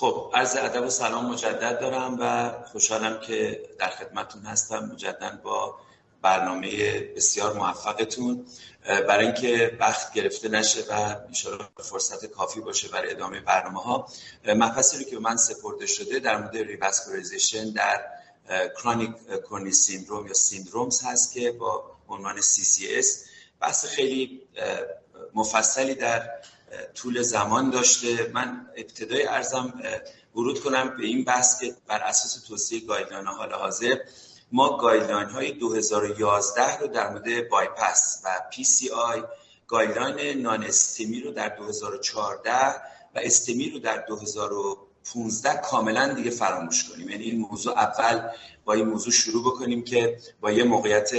خب عرض ادب و سلام مجدد دارم و خوشحالم که در خدمتون هستم مجدد با برنامه بسیار موفقتون. برای اینکه وقت گرفته نشه و ان فرصت کافی باشه برای ادامه برنامه ها مبحثی رو که به من سپرده شده در مورد revascularization در chronic coronary syndrome یا syndromes هست که با عنوان CCS بحث خیلی مفصلی در طول زمان داشته. من ابتدای عرضم ورود کنم به این بحث که بر اساس توصیه guideline حال حاضر ما guideline های 2011 رو در مورد بایپس و PCI guideline non-STEMI رو در 2014 و STEMI رو در 2015 کاملا دیگه فراموش کنیم. یعنی این موضوع اول با این موضوع شروع بکنیم که با یه موقعیت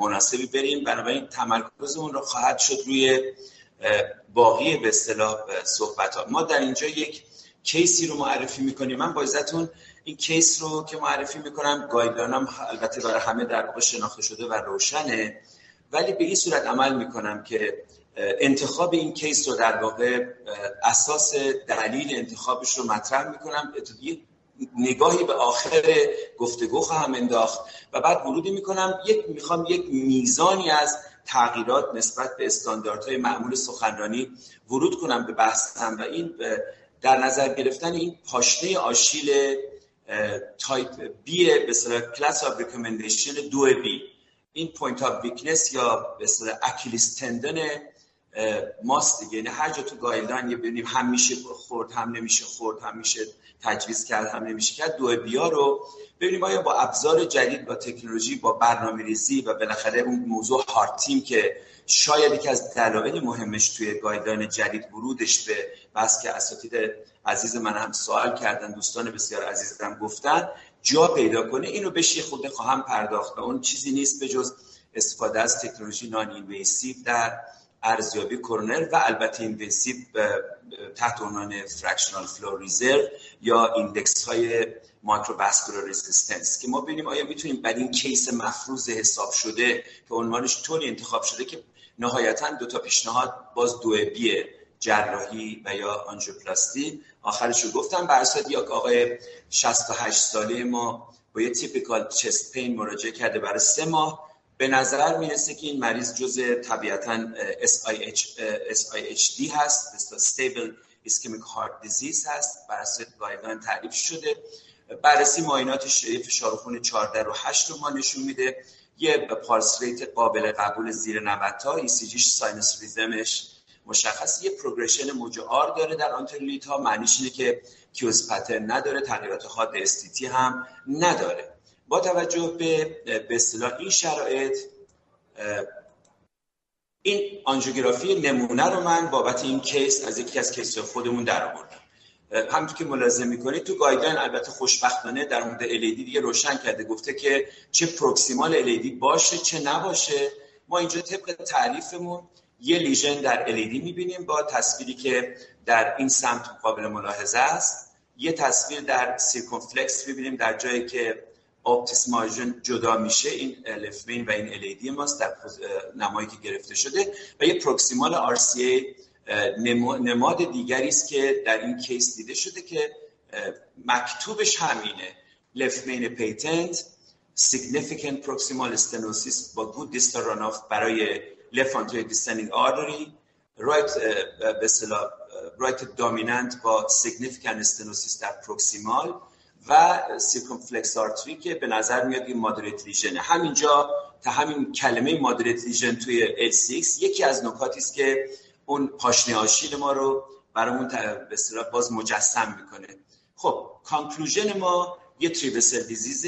مناسبی بریم. بنابراین تمرکزمون رو خواهد شد روی باقی به اصطلاح صحبت ها ما در اینجا یک case ی رو معرفی می‌کنیم. من با این case رو که معرفی می‌کنم guideline م البته برای همه در واقع شناخته شده و روشنه ولی به این صورت عمل می‌کنم که انتخاب این case رو در واقع اساس دلیل انتخابش رو مطرح می‌کنم. نگاهی به آخر گفتگو خواهم انداخت و بعد ورودی می‌کنم. یک می‌خوام یک میزانی از تغییرات نسبت به استانداردهای معمول سخنرانی ورود کنم به بحثم و این در نظر گرفتن این پاشنه آشیل type B به اصطلاح class of recommendation دو B این point of weakness یا به اصطلاح Achilles tendon ماست دیگه. یعنی هر جا تو guideline یه ببینیم هم میشه خورد هم نمیشه خورد هم میشه تجویز کرد هم نمیشه کرد دو B ها رو ببینیم آیا با ابزار جدید با تکنولوژی با برنامه ریزی و بالاخره اون موضوع heart team که شاید یکی از دلایل مهمش توی guideline جدید ورودش به بحث که اساتید عزیز من هم سوال کردن دوستان بسیار عزیزم گفتن جا پیدا کنه اینو بهش یه خرده خواهم پرداخت. اون چیزی نیست به جز استفاده از تکنولوژی non-invasive در ارزیابی کرونر و البته invasive تحت عنوان fractional flow reserve یا index های microvascular resistance که ما ببینیم آیا می‌تونیم بر این case مفروض حساب شده که عنوانش طوری انتخاب شده که نهایتا دو تا پیشنهاد باز دو بیه جراحی و یا آنژیوپلاستی آخرش رو گفتم بر اساس یک آقای 68 ساله ما با یه typical chest pain مراجعه کرده برای سه ماه. به نظر می‌رسه که این مریض جز طبیعتا SIH, SIHD هست Stable Ischemic Heart Disease هست بر اساس guideline تعریف شده. بررسی معاینات فشار خون 14 رو 8 رو ما نشون میده. یه pulse rate قابل قبول زیر 90 ECG ش sinus rhythm ش مشخص. یه progression موج R داره در anterior lead ها معنیش اینه که QS pattern نداره تغییرات حاد ST-T هم نداره. با توجه به به اصطلاح این شرایط این آنژیوگرافی نمونه رو من بابت این case از یکی از case خودمون در آوردم. همونطور که ملاحظه می‌کنید تو guideline البته خوشبختانه در مورد LAD دیگه روشن کرده گفته که چه proximal LAD باشه چه نباشه. ما اینجا طبق تعریفمون یه lesion در LAD می‌بینیم با تصویری که در این سمت قابل ملاحظه است. یه تصویر در circumflex می‌بینیم در جایی که obtuse marginal جدا میشه این left main و این LAD ماست در نمایی که گرفته شده و یه proximal RCA نمای دیگری است که در این case دیده شده که مکتوبش همینه main patent significant proximal stenosis با good distal runoff برای left anterior descending artery right به right dominant با significant stenosis در proximal و circumflex artery که به نظر میاد این moderate lesion همینجا تا همین کلمه moderate lesion توی LCX یکی از نکاتی است که اون پاشنه آشیل ما رو برامون به اصطلاح باز مجسم می‌کنه. خب conclusion ما یه three vessel disease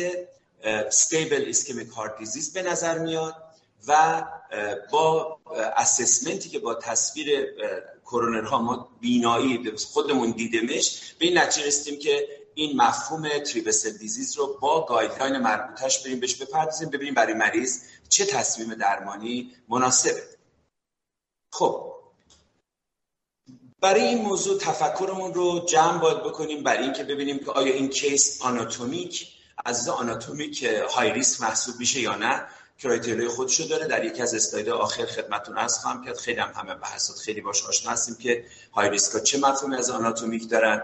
stable ischemic heart disease به نظر میاد و با assessment ی که با تصویر ها ما بینایی خودمون دیدمش به این نتیجه رسیدیم که این مفهوم three vessel disease رو با guideline مربوطش بریم بهش بپردازیم ببینیم برای مریض چه تصمیم درمانی مناسبه. خب برای این موضوع تفکرمون رو جمع باید بکنیم برای اینکه ببینیم که آیا این case anatomic از anatomic high risk محسوب میشه یا نه criteria ی خودشو داره. در یکی از اسلاید آخر خدمتتون عرض خواهم کرد. خیلی هم همه بحثات خیلی باش آشنا هستیم که high risk ها چه مفهومی از آناتومیک دارن.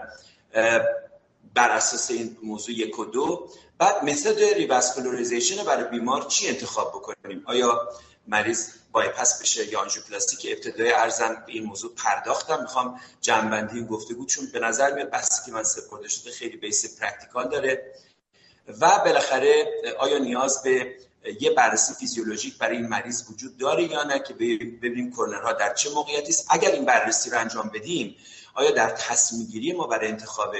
بر اساس این موضوع یک و دو. بعد متد revascularization برای بیمار چی انتخاب بکنیم؟ آیا مریض بایپس بشه یا آنژیوپلاستی که ابتدای عرضم به این موضوع پرداختم. می‌خوام جمع‌بندی این گفتگو چون به نظر میاد بحثی که من سپرده شده خیلی base practical داره. و بالاخره آیا نیاز به یه بررسی فیزیولوژیک برای این مریض وجود داره یا نه که ببینیم کرنرها در چه موقعیتی است؟ اگر این بررسی رو انجام بدیم آیا در تصمیم گیری ما برای انتخاب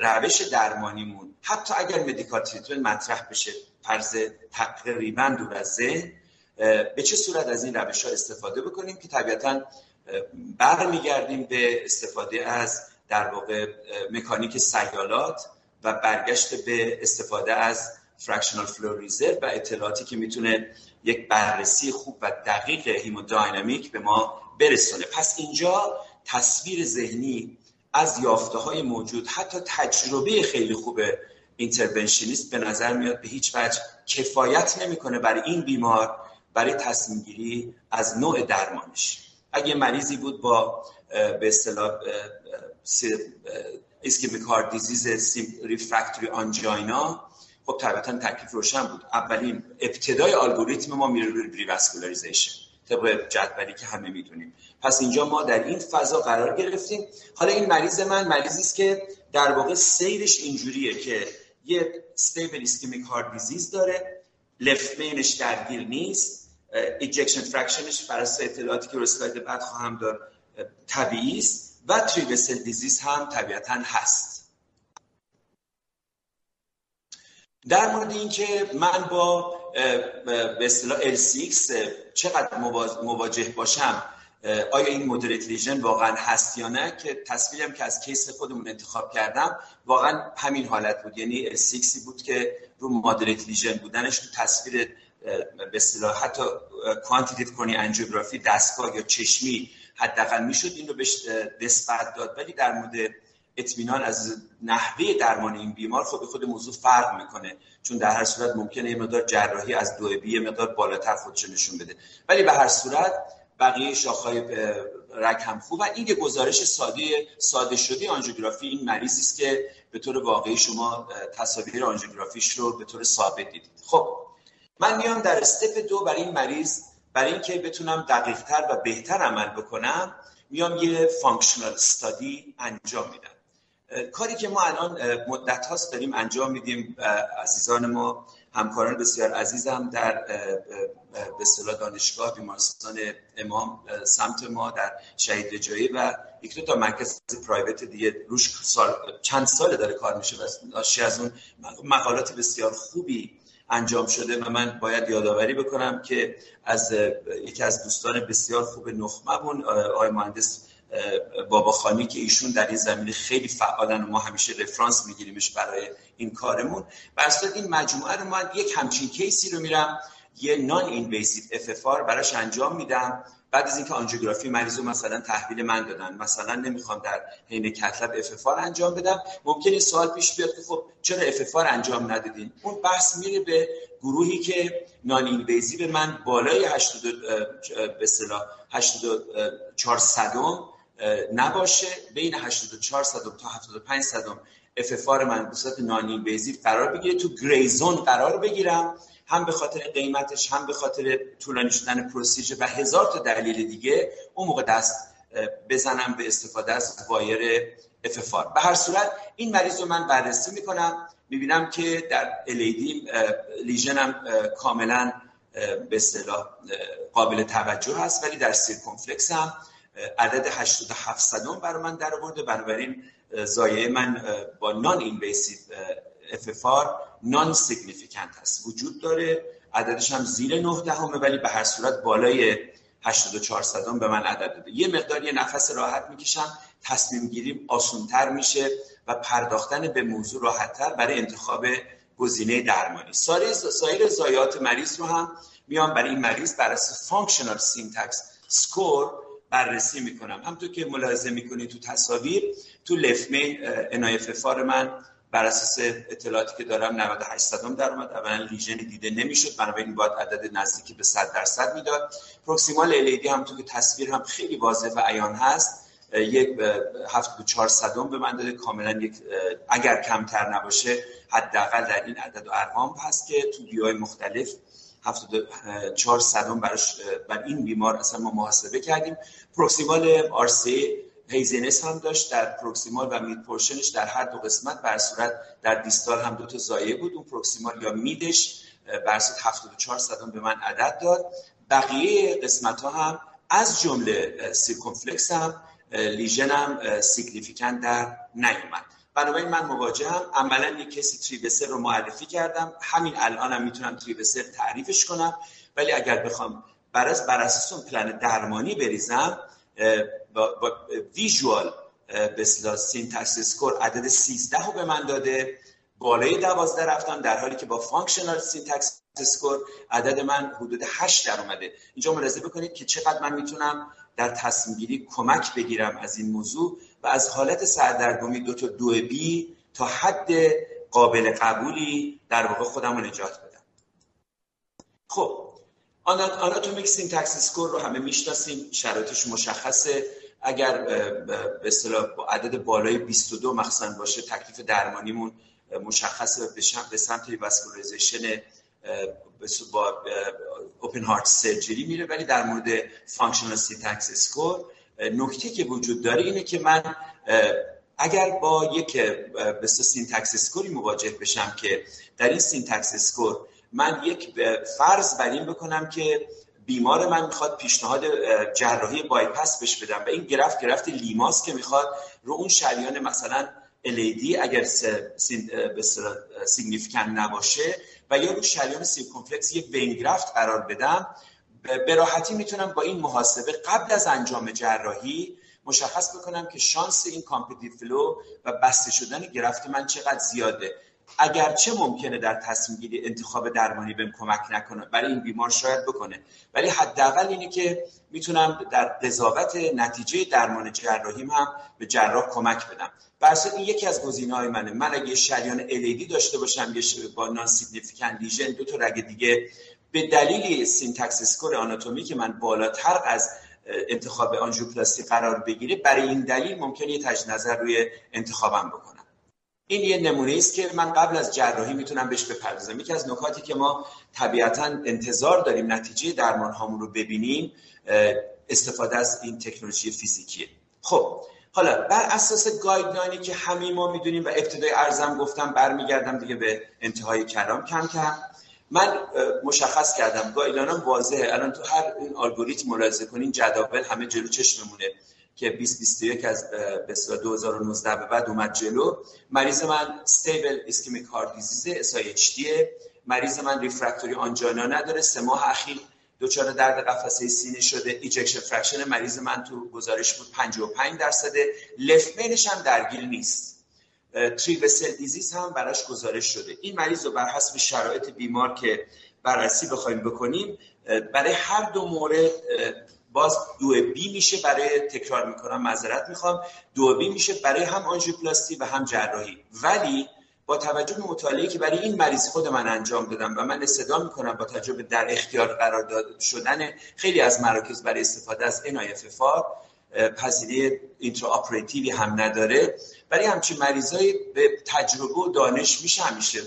روش درمانیمون حتی اگر مدیکال تریتمنت مطرح بشه فرض تقریبا دور از ذهن به چه صورت از این روش ها استفاده بکنیم که طبیعتا برمیگردیم به استفاده از در واقع مکانیک سیالات و برگشت به استفاده از fractional flow و اطلاعاتی که می‌تونه یک بررسی خوب و دقیق hemodynamic به ما برسونه. پس اینجا تصویر ذهنی از یافته های موجود. حتی تجربه خیلی خوب interventionist به نظر میاد به هیچ وجه کفایت نمی‌کنه برای این بیمار برای تصمیم گیری از نوع درمانش. اگه مریضی بود با به اصطلاح ischemic heart disease refractory angina خب طبیعتا تکلیف روشن بود. اولین ابتدای الگوریتم ما میره روی revascularization طبق جدولی که همه می‌دونیم. پس اینجا ما در این فضا قرار گرفتیم. حالا این مریض من مریضی است که در واقع سیرش اینجوریه که یه stable ischemic heart disease داره left main ش درگیر نیست ejection fraction ش بر اساس اطلاعاتی که رو بعد خواهم داد طبیعی است و three vessel disease هم طبیعتا هست. در مورد اینکه من با به اصطلاح LCX چقدر مواجه باشم آیا این moderate lesion واقعا هست یا نه؟ که تصویرم که از case خودمون انتخاب کردم واقعا همین حالت بود. یعنی L6 بود که رو مدرت لیژن بودنش تو تصویر به اصطلاح حتی کوانتیتیو کنی انجیوگرافی دستگاه یا چشمی حداقل می‌شد این رو بهش نسبت داد. ولی در مورد اطمینان از نحوه درمان این بیمار خود به خود موضوع فرق می‌کنه چون در هر صورت ممکنه یه مقدار جراحی از دو بی یه مقدار بالاتر خودش نشون بده. ولی به هر صورت بقیه شاخهای رگ هم خوب و این گزارش ساده ساده شده آنژیوگرافی این مریضی است که به طور واقعی شما تصاویر آنژیوگرافیش رو به طور ثابت دیدید. خب من میام در step دو برای این مریض برای اینکه بتونم دقیقتر و بهتر عمل بکنم میام یه functional study انجام میدم. کاری که ما الان مدت هاست داریم انجام میدیم عزیزان ما همکاران بسیار عزیزم در به اصطلاح دانشگاه بیمارستان امام سمت ما در شهید رجایی و یک دو تا مرکز پرایوت دیگه روش سال چند ساله داره کار میشه و ناشی از اون مقالات بسیار خوبی انجام شده و من باید یادآوری بکنم که از یکی از دوستان بسیار خوب نخممون آقای مهندس بابا خانی که ایشون در این زمینه خیلی فعالن و ما همیشه رفرانس میگیریمش برای این کارمون. برصد این مجموعه رو من یک همچین case ی رو میرم یه non-invasive FFR براش انجام میدم. بعد از اینکه آنژیوگرافی مریض رو مثلا تحویل من دادن مثلا نمی‌خوام در حین cath lab FFR انجام بدم. ممکن این سوال پیش بیاد که خب چرا FFR انجام ندادین؟ اون بحث میره به گروهی که non-invasive من بالای 80 به اصطلاح 84 صدم نباشه. بین 84 صدم تا 75 صدم FFR من به صورت non-invasive قرار بگیره. تو gray zone قرار بگیرم. هم به خاطر قیمتش هم به خاطر طولانی شدن procedure و هزار تا دلیل دیگه اون موقع دست بزنم به استفاده از wire FFR به هر صورت این مریض رو من بررسی می‌کنم. می‌بینم که در LAD lesion م کاملا به اصطلاح قابل توجه هست ولی در circumflex هم عدد 87 صدم برای من در آورده. بنابراین ضایعه من با non-invasive FFR non-significant هست وجود داره. عددش هم زیر 9 دهمه ولی به هر صورت بالای 84 صدم به من عدد داده. یه مقدار یه نفس راحت می‌کشم. تصمیم گیریم آسونتر میشه و پرداختن به موضوع راحتتر برای انتخاب گزینه درمانی. سایر ضایعات مریض رو هم میام برای این مریض بر اساس functional SYNTAX score بررسی می‌کنم. همونطور که ملاحظه می‌کنید تو تصاویر تو left main NIFFR من بر اساس اطلاعاتی که دارم 98 صدم در اومد. اولا lesion ی دیده نمی‌شد. بنابراین باید عدد نزدیکی به 100 درصد می‌داد. proximal LAD هم تو که تصویر هم خیلی واضح و عیان هست. یک هفت چهار صدم به من داده. کاملا یک اگر کمتر نباشه حداقل در این عدد و ارقام هست که تو دیوهای مختلف 74 صدم براش بر این بیمار اصلا ما محاسبه کردیم. proximal RCA lesion هم داشت در proximal و mid portion ش در هر دو قسمت بر صورت در distal هم دو تا ضایعه بود. اون proximal یا mid ش بر صورت 74 صدم به من عدد داد. بقیه قسمت ها هم از جمله circumflex هم lesion هم significant در نیومد. بنابراین من مواجهم. عملا یک case ی three-vessel رو معرفی کردم. همین الانم هم می‌تونم three-vessel تعریفش کنم. ولی اگر بخوام بر بر اساس اون پلن درمانی بریزم با, با visual base SYNTAX score عدد 13 رو به من داده. بالای 12 رفتم در حالی که با functional SYNTAX score عدد من حدود 8 در اومده. اینجا ملاحظه بکنید که چقدر من می‌تونم در تصمیم گیری کمک بگیرم از این موضوع. و از حالت سردرگمی دو تا دو B تا حد قابل قبولی در واقع خودم رو نجات بدم. خب anatomic SYNTAX score رو همه می‌شناسیم شرایطش مشخصه. اگر به اصطلاح با عدد بالای 22 مخصوصا باشه تکلیف درمانیمون مشخصه به سمت revascularization با open heart surgery میره ولی در مورد functional SYNTAX score نکته که وجود داره اینه که من اگر با یک به SYNTAX score ی مواجه بشم که در این SYNTAX score من یک فرض بر این بکنم که بیمار من می‌خواد پیشنهاد جراحی بایپس بش بدم و این graft graft LIMA ست که می‌خواد رو اون شریان مثلا LAD اگر significant نباشه و یا رو شریان circumflex یک vein graft قرار بدم. به راحتی می‌تونم با این محاسبه قبل از انجام جراحی مشخص بکنم که شانس این competitive flow و بسته شدن graft من چقدر زیاده. اگرچه ممکنه در تصمیم گیری انتخاب درمانی بهم کمک نکنه برای این بیمار شاید بکنه. ولی حداقل اینه که می‌تونم در قضاوت نتیجه درمان جراحیم هم به جراح کمک بدم. برسات این یکی از های منه. من اگه شریان LED داشته باشم یه با نان سیگنیفیکانت لیژن دو تا رگ دیگه به دلیل سینتکس اسکور آناتومی که من بالاتر از انتخاب آنژیوپلاستی قرار بگیره برای این دلیل ممکنه یه تجدید نظر روی انتخابم بکنم. این یه نمونه است که من قبل از جراحی می‌تونم بهش بپردازم. یکی از نکاتی که ما طبیعتا انتظار داریم نتیجه درمان هامون رو ببینیم استفاده از این تکنولوژی فیزیکیه. خب حالا بر اساس guideline ی که همه ما می‌دونیم و ابتدای عرضم گفتم برمیگردم دیگه به انتهای کلام. کم کم من مشخص کردم. guideline م واضحه. الان تو هر این الگوریتم ملاحظه کنین جداول همه جلو چشممونه که 2021 از به 2019 به بعد اومد جلو. مریض من stable ischemic heart disease SIHD مریض من refractory angina نداره. سه ماه اخیر دچار درد قفسه سینه شده ejection fraction مریض من تو گزارش بود 55 درصد left هم درگیر نیست. three-vessel disease هم براش گزارش شده. این مریض رو بر حسب شرایط بیمار که بررسی بخوایم بکنیم برای هر دو مورد باز دو B میشه برای تکرار می‌کنم معذرت می‌خوام. دو B میشه برای هم آنژیوپلاستی و هم جراحی. ولی با توجه به مطالعه که برای این مریض خود من انجام دادم و من استدعا می‌کنم با توجه در اختیار قرار داد شدن خیلی از مراکز برای استفاده از NIFFR پذیری اینترا آپریتیوی هم نداره. برای همچین مریضایی به تجربه و دانش میشه همیشه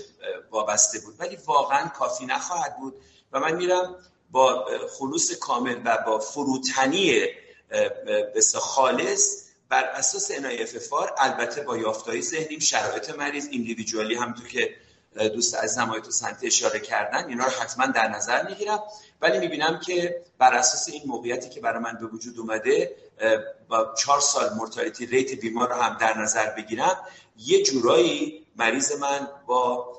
وابسته بود. ولی واقعا کافی نخواهد بود. و من میرم با خلوص کامل و با فروتنی خالص بر اساس فار البته با یافتهای ذهنیم شرایط مریض هم تو که دوست از نمایت و سنتی اشاره کردن اینا رو حتما در نظر می‌گیرم. ولی می‌بینم که بر اساس این موقعیتی که برای من به وجود اومده با چهار سال mortality rate بیمار رو هم در نظر بگیرم یه جورایی مریض من با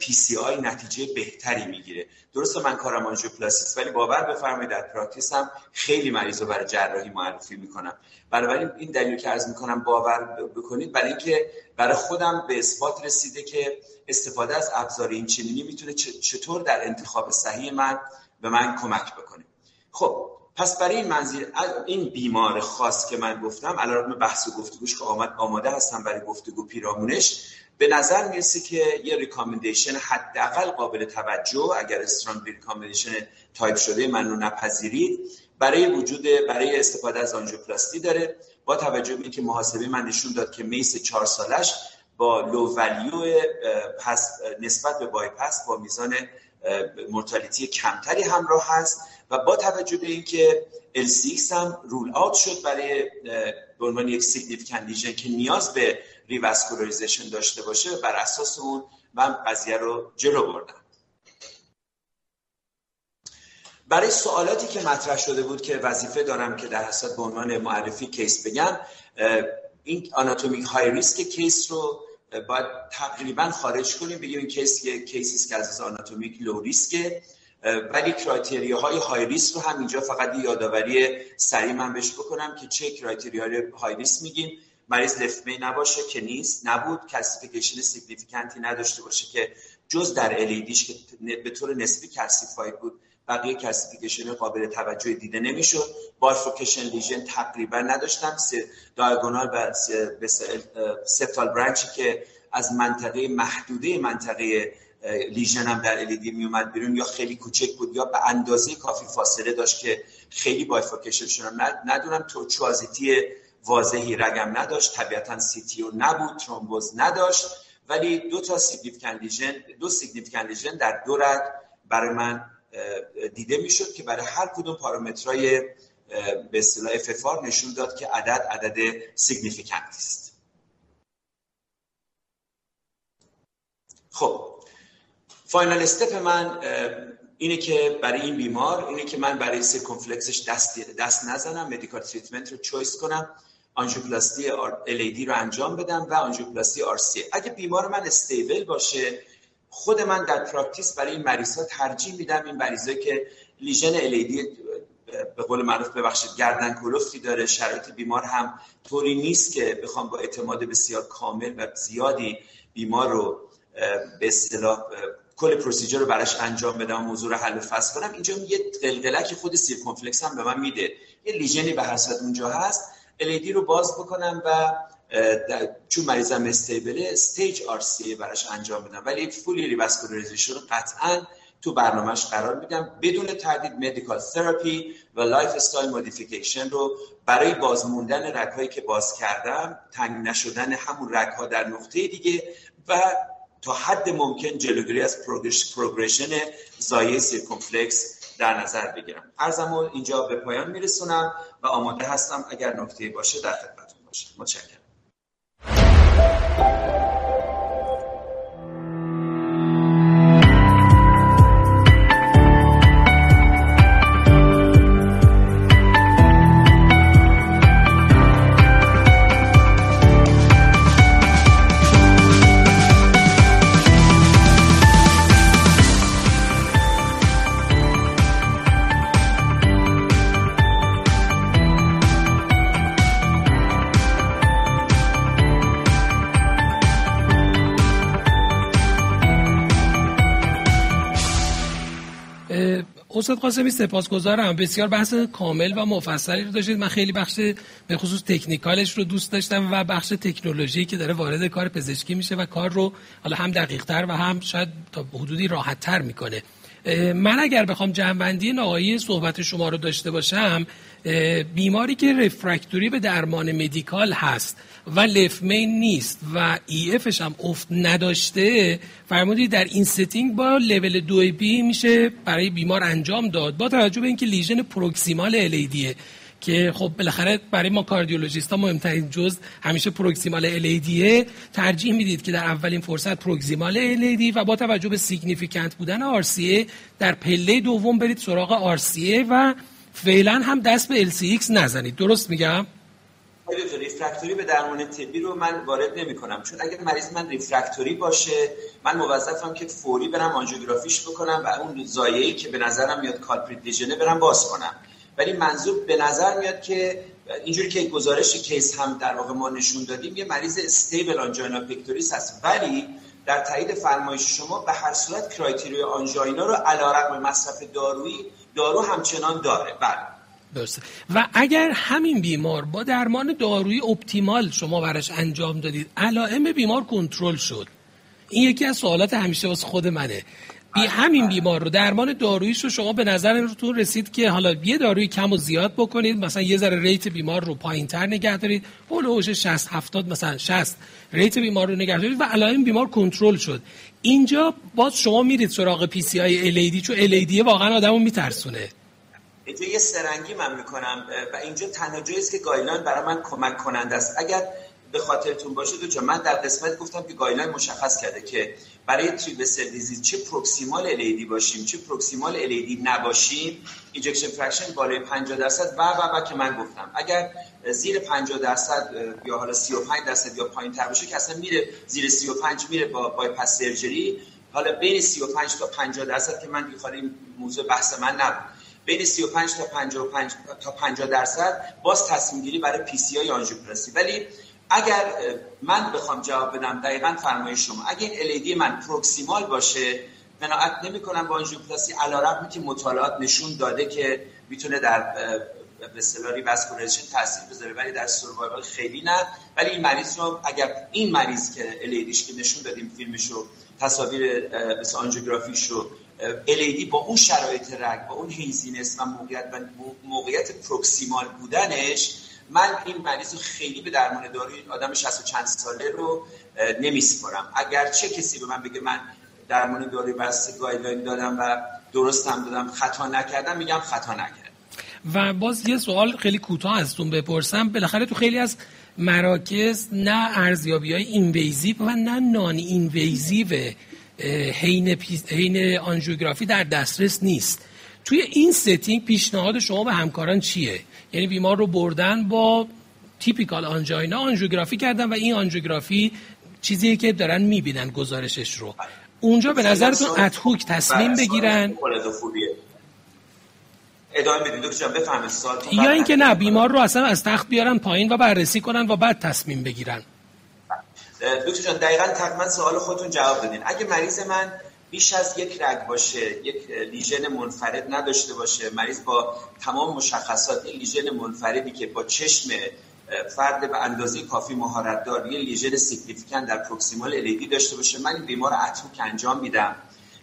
PCI نتیجه بهتری می‌گیره. درسته من کارم آنژیوپلاستیست ولی باور بفرمایید در practice هم خیلی مریض رو برای جراحی معرفی می‌کنم. بنابراین این دلیل که عرض می‌کنم باور بکنید برای اینکه برای خودم به اثبات رسیده که استفاده از ابزار این چنینی می‌تونه چطور در انتخاب صحیح من به من کمک بکنه. خب پس برای این منظیر این بیمار خاص که من گفتم علیرغم بحث و گفتگوش که آمد آماده هستم برای گفتگو پیرامونش به نظر می‌رسه که یه recommendation حداقل قابل توجه اگر strong recommendation تایپ شده من رو نپذیرید. برای وجود برای استفاده از آنژیوپلاستی داره. با توجه به اینکه محاسبه من نشون داد که MACE چهار سالش با لو ولیو نسبت به بایپس با میزان mortality کمتری همراه هست. و با توجه به اینکه LCX هم rule out شد برای به عنوان یک significant lesion که نیاز به revascularization داشته باشه بر اساس اون من قضیه رو جلو بردم. برای سوالاتی که مطرح شده بود که وظیفه دارم که در حساب به عنوان معرفی case بگم این anatomic high risk case رو باید تقریبا خارج کنیم بگیم این case که case ی که از anatomic low risk ه ولی criteria های high risk رو هم اینجا فقط یادآوری سریع من بهش بکنم که چه criteria high risk میگیم. مریض left main نباشه که نیست. نبود calcification significant ی نداشته باشه که جز در LAD ش که به طور نسبی calcified بود بقیه calcification قابل توجه دیده نمی‌شد. bifurcation lesion تقریبا نداشتم. diagonal و septal branch ی که از منطقه محدوده منطقه lesion هم در LAD می اومد بیرون یا خیلی کوچک بود یا به اندازه کافی فاصله داشت که خیلی bifurcation شدم ندونم تو tortuosity واضحی رگم نداشت. طبیعتا CTO نبود ترومبوز نداشت. ولی دو تا significant دو significant در دو رگ برای من دیده می‌شد که برای هر کدوم پارامترهای به اصطلاح FFR نشون داد که عدد عدد significant است خب final step من اینه که برای این بیمار اینه که من برای circumflex ش دست, دست نزنم medical treatment رو choice کنم آنژیوپلاستی LAD رو انجام بدم و آنژیوپلاستی RCA اگه بیمار من stable باشه خود من در practice برای این مریض ها ترجیح میدم. این مریضایی که lesion LAD به قول معروف ببخشید گردن کلفتی داره شرایط بیمار هم طوری نیست که بخوام با اعتماد بسیار کامل و زیادی بیمار رو به اصطلاح کل procedure رو براش انجام بدم موضوع رو حل و فصل کنم. اینجا یه قلقلک خود circumflex هم به من میده. یه lesion ی به هر اونجا هست. LAD رو باز بکنم و چون مریضم stable ه staged RCA براش انجام بدم. ولی fully revascularization رو قطعا تو برنامهش قرار میدم. بدون تردید medical therapy و lifestyle modification رو برای بازموندن رگهایی که باز کردم تنگ نشدن همون رگها در نقطه دیگه و تا حد ممکن جلوگیری از progression ضایعه circumflex در نظر بگیرم. عرضمو اینجا به پایان میرسونم و آماده هستم اگر نکته باشه در خدمتتون باشم. متشکرم. استاد قاسمی سپاسگزارم. بسیار بحث کامل و مفصلی رو داشتید. من خیلی بخش به خصوص تکنیکالش رو دوست داشتم و بخش تکنولوژی که داره وارد کار پزشکی میشه و کار رو حالا هم دقیق تر و هم شاید تا حدودی راحت تر می‌کنه من اگر بخوام جنبندی نهایی صحبت شما رو داشته باشم بیماری که رفرکتوری به درمان مدیکال هست و لفمین نیست و ای افش هم افت نداشته فرمودید در این setting با level دو B میشه برای بیمار انجام داد. با توجه به اینکه lesion proximal LAD ه که خب بالاخره برای ما کاردیولوژیست ها مهمترین جز همیشه proximal LAD ه ترجیح می‌دید که در اولین فرصت proximal LAD و با توجه به significant بودن RCA در پله دوم برید سراغ RCA و فعلا هم دست به LCX نزنید. درست میگم؟ refractory به درمان طبی رو من وارد نمی کنم چون اگر مریض من refractory باشه من موظفم که فوری برم آنژیوگرافیش بکنم و اون ضایعه‌ای که به نظرم میاد culprit lesion ه برم باز کنم. ولی منظور به نظر میاد که اینجوری که گزارش case هم در واقع ما نشون دادیم یه مریض stable angina pectoris هست. ولی در تایید فرمایش شما به هر صورت criteria ی angina رو علیرغم مصرف دارویی دارو همچنان داره. بله. درسته. و اگر همین بیمار با درمان دارویی optimal شما براش انجام دادید علائم بیمار کنترل شد. این یکی از سوالات همیشه واسه خود منه. بی همین بیمار رو. درمان داروییش رو شما به نظرتون رسید که حالا یه داروی کم و زیاد بکنید. مثلا یه ذره rate بیمار رو پایین تر نگه دارید. حول و حوش 60 70 مثلا 60 rate بیمار رو نگه دارید و علائم بیمار کنترل شد. اینجا باز شما میرید سراغ PCI LAD چون LAD واقعا آدمو میترسونه. اینجا یه زرنگی من می‌کنم و اینجا تنها است که guideline برای من کمک کننده است. اگر به خاطرتون باشه دو من در قسمت گفتم که guideline مشخص کرده که برای three vessel disease؟ چه proximal LAD باشیم؟ چه proximal LAD نباشیم؟ ejection fraction بالای 50 درصد. و و و که من گفتم. اگر زیر 50 درصد یا حالا 35 درصد یا پایین تر باشه که اصلا میره زیر 35 میره با bypass surgery. حالا بین 35 تا 50 درصد که من می‌خوام این موضوع بحث من نبود. بین 35 تا 55 تا 50 درصد باز تصمیم گیری برای پی سی آی آنژیوپلاستی ولی اگر من بخوام جواب بدم دقیقا فرمایش شما. اگر این LED من پروکسیمال باشه قناعت نمی کنم با آنژیوپلاستی علیرغم که مطالعات نشون داده که می‌تونه در به اصطلاح تاثیر بذاره ولی در سروایوال خیلی نه. ولی این مریض رو اگر این مریض که الیدیش که نشون دادیم فیلمشو تصاویر مثل آنژیوگرافیش رو LAD با اون شرایط رگ با اون haziness و موقعیت و موقعیت proximal بودنش من این مریض خیلی به درمان داروی آدم 60 چند ساله رو نمیسپارم. اگر چه کسی به من بگه من درمان داروی base guideline دادم و درست هم دادم خطا نکردم میگم خطا نکردم. و باز یه سوال خیلی کوتاه ازتون بپرسم. بالاخره تو خیلی از مراکز نه ارزیابی های invasive و نه non-invasive حین, حین آنژیوگرافی در دسترس نیست. توی این setting پیشنهاد شما به همکاران چیه؟ یعنی بیمار رو بردن با typical angina آنژیوگرافی کردن و این آنژیوگرافی چیزی که دارن می‌بینن گزارشش رو. اونجا به نظرتون ad hoc تصمیم بگیرن؟ ادامه بدید دکتر بفهمید یا اینکه نه بیمار رو اصلا از تخت بیارن پایین و بررسی کنن و بعد تصمیم بگیرن. دکتر جان دقیقا تقریبا سوال خودتون جواب بدین. اگه مریض من بیش از یک رگ باشه یک lesion منفرد نداشته باشه. مریض با تمام مشخصات lesion منفردی که با چشم فرد به اندازه کافی مهارت دار یه lesion significant در proximal LAD داشته باشه من این بیمار ad hoc انجام میدم.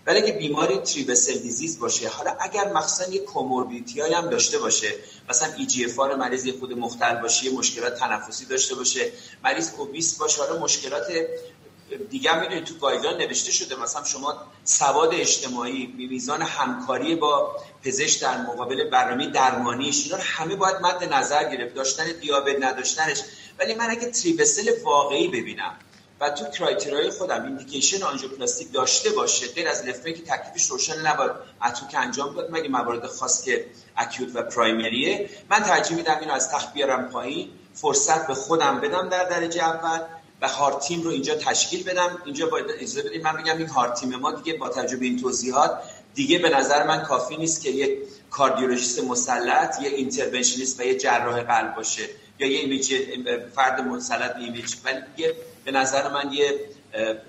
ولی اگه بیماری three vessel disease باشه حالا اگر مخصوصا یه comorbidity هم داشته باشه مثلا ای جی اف مریض خود مختل باشه مشکلات تنفسی داشته باشه مریض obese باشه حالا مشکلات دیگه می‌دونید تو guideline نوشته شده مثلا شما سواد اجتماعی میزان همکاری با پزشک در مقابل برنامه درمانیش اینا همه باید مد نظر گرفت داشتن دیابت نداشتنش. ولی من اگه three vessel واقعی ببینم و تو criteria ی خودم indication آنژیوپلاستی داشته باشه غیر از left ه که تکلیفش روشن نباید ad hoc انجام داد مگه موارد خاص که acute و primary ه؟ من ترجیح میدم اینو از تخت بیارم پایین فرصت به خودم بدم در درجه اول. و heart team رو اینجا تشکیل بدم. اینجا باید اجازه بدید من بگم این heart team ما دیگه با تجربه این توضیحات دیگه به نظر من کافی نیست که یک کاردیولوژیست مسلط یه interventionist و یه جراح قلب باشه یا یه image فرد مسلط image. ولی به نظر من یه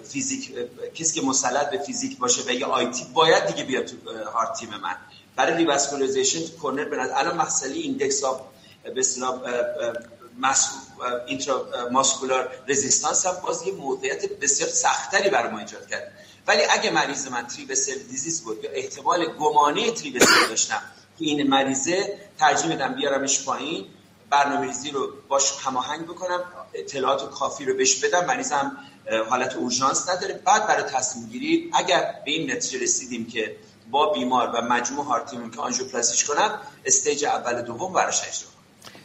فیزیک کسی که مسلط به فیزیک باشه و یه IT باید دیگه بیاد تو heart team من. برای revascularization coronary به نظر الان مسئله index of به اصطلاح intravascular resistance هم باز یه موقعیت بسیار سختری برای ما ایجاد کرد. ولی اگه مریض من three vessel disease بود یا احتمال گمانه three vessel داشتم که این مریضه ترجیح میدم بیارمش پایین برنامه‌ریزی رو باش هماهنگ بکنم اطلاعات کافی رو بهش بدم مریضم حالت اورژانس نداره. بعد برای تصمیم گیری اگر به این نتیجه رسیدیم که با بیمار و مجموع heart team مون که آنژیوپلاستیش کنم stage اول دوم براش اجرا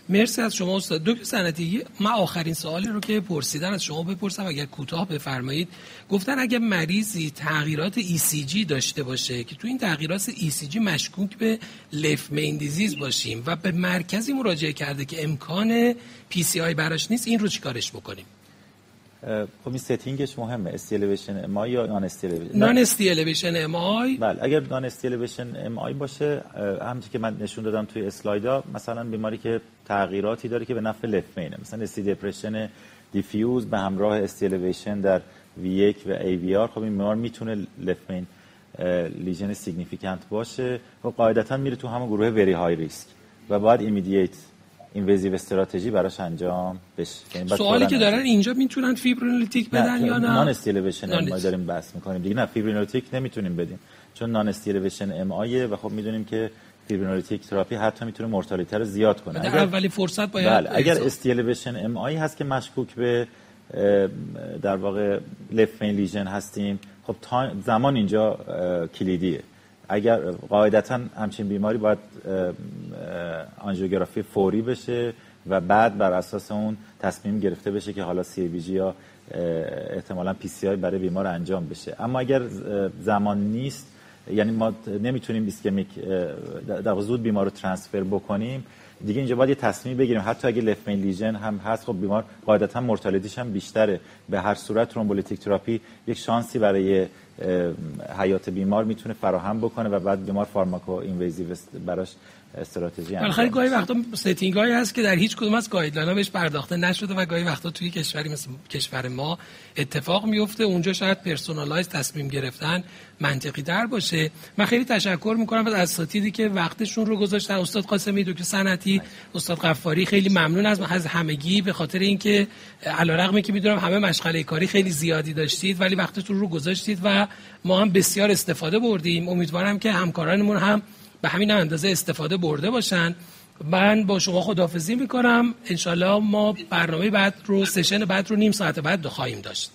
مرسی از شما استاد. دکتر سنتی من آخرین سوالی رو که پرسیدن از شما بپرسم. اگر کوتاه بفرمایید. گفتن اگر مریضی تغییرات ECG داشته باشه که تو این تغییرات ECG مشکوک به left main disease باشیم و به مرکزی مراجعه کرده که امکان PCI براش نیست این رو چیکارش بکنیم؟ خب این setting ش مهمه ST elevation MI یا non ST elevation non ST elevation MI بله اگر non ST elevation MI باشه همونطور که من نشون دادم توی اسلایدا مثلا بیماری که تغییراتی داره که به نفع left main ه مثلا ST depression diffuse به همراه ST elevation در V1 و AVR خب این بیمار می‌تونه left main lesion significant باشه. و قاعدتا میره تو همون گروه very high risk و باید immediate invasive strategy براش انجام بشه. یعنی سوالی که دارن اینجا می‌تونن fibrinolytic بدن یا نه؟ non ST elevation ما داریم بحث می‌کنیم. دیگه نه fibrinolytic نمی‌تونیم بدیم. چون non ST elevation MI و خب می‌دونیم که fibrinolytic therapy حتی می‌تونه مورتالیته رو زیاد کنه. اگر اولی فرصت باید بله اگر ST elevation MI هست که مشکوک به در واقع left lesion هستیم خب زمان اینجا کلیدیه. اگر قاعدتا همچین بیماری باید آنژیوگرافی فوری بشه و بعد بر اساس اون تصمیم گرفته بشه که حالا CABG یا احتمالا PCI برای بیمار انجام بشه. اما اگر زمان نیست یعنی ما نمی‌تونیم ایسکمیک در زود بیمار رو transfer بکنیم دیگه اینجا باید یه تصمیم بگیریم. حتی اگه left main lesion هم هست خب بیمار قاعدتا مورتالتیش هم بیشتره. به هر صورت thrombolytic therapy یک شانسی برای حیات بیمار می‌تونه فراهم بکنه و بعد بیمار pharmaco invasive براش استراتژی بالاخره گاهی وقتا setting هایی هست که در هیچ کدوم از guideline بهش پرداخته نشده و گاهی وقتا توی کشوری مثل کشور ما اتفاق میفته اونجا شاید personalized تصمیم گرفتن منطقی در باشه. من خیلی تشکر می‌کنم از اساتیدی که وقتشون رو گذاشتن. استاد قاسمی دکتر سنتی استاد قفاری خیلی ممنون از از همگی. به خاطر اینکه علیرغم که می‌دونم همه مشغله کاری خیلی زیادی داشتید ولی وقتتون رو گذاشتید و ما هم بسیار استفاده بردیم. امیدوارم که همکارانمون هم به همین اندازه استفاده برده باشن. من با شما خدافزی می‌کنم. انشالله ما برنامه بعد رو session بعد رو نیم ساعت بعد خواهیم داشت.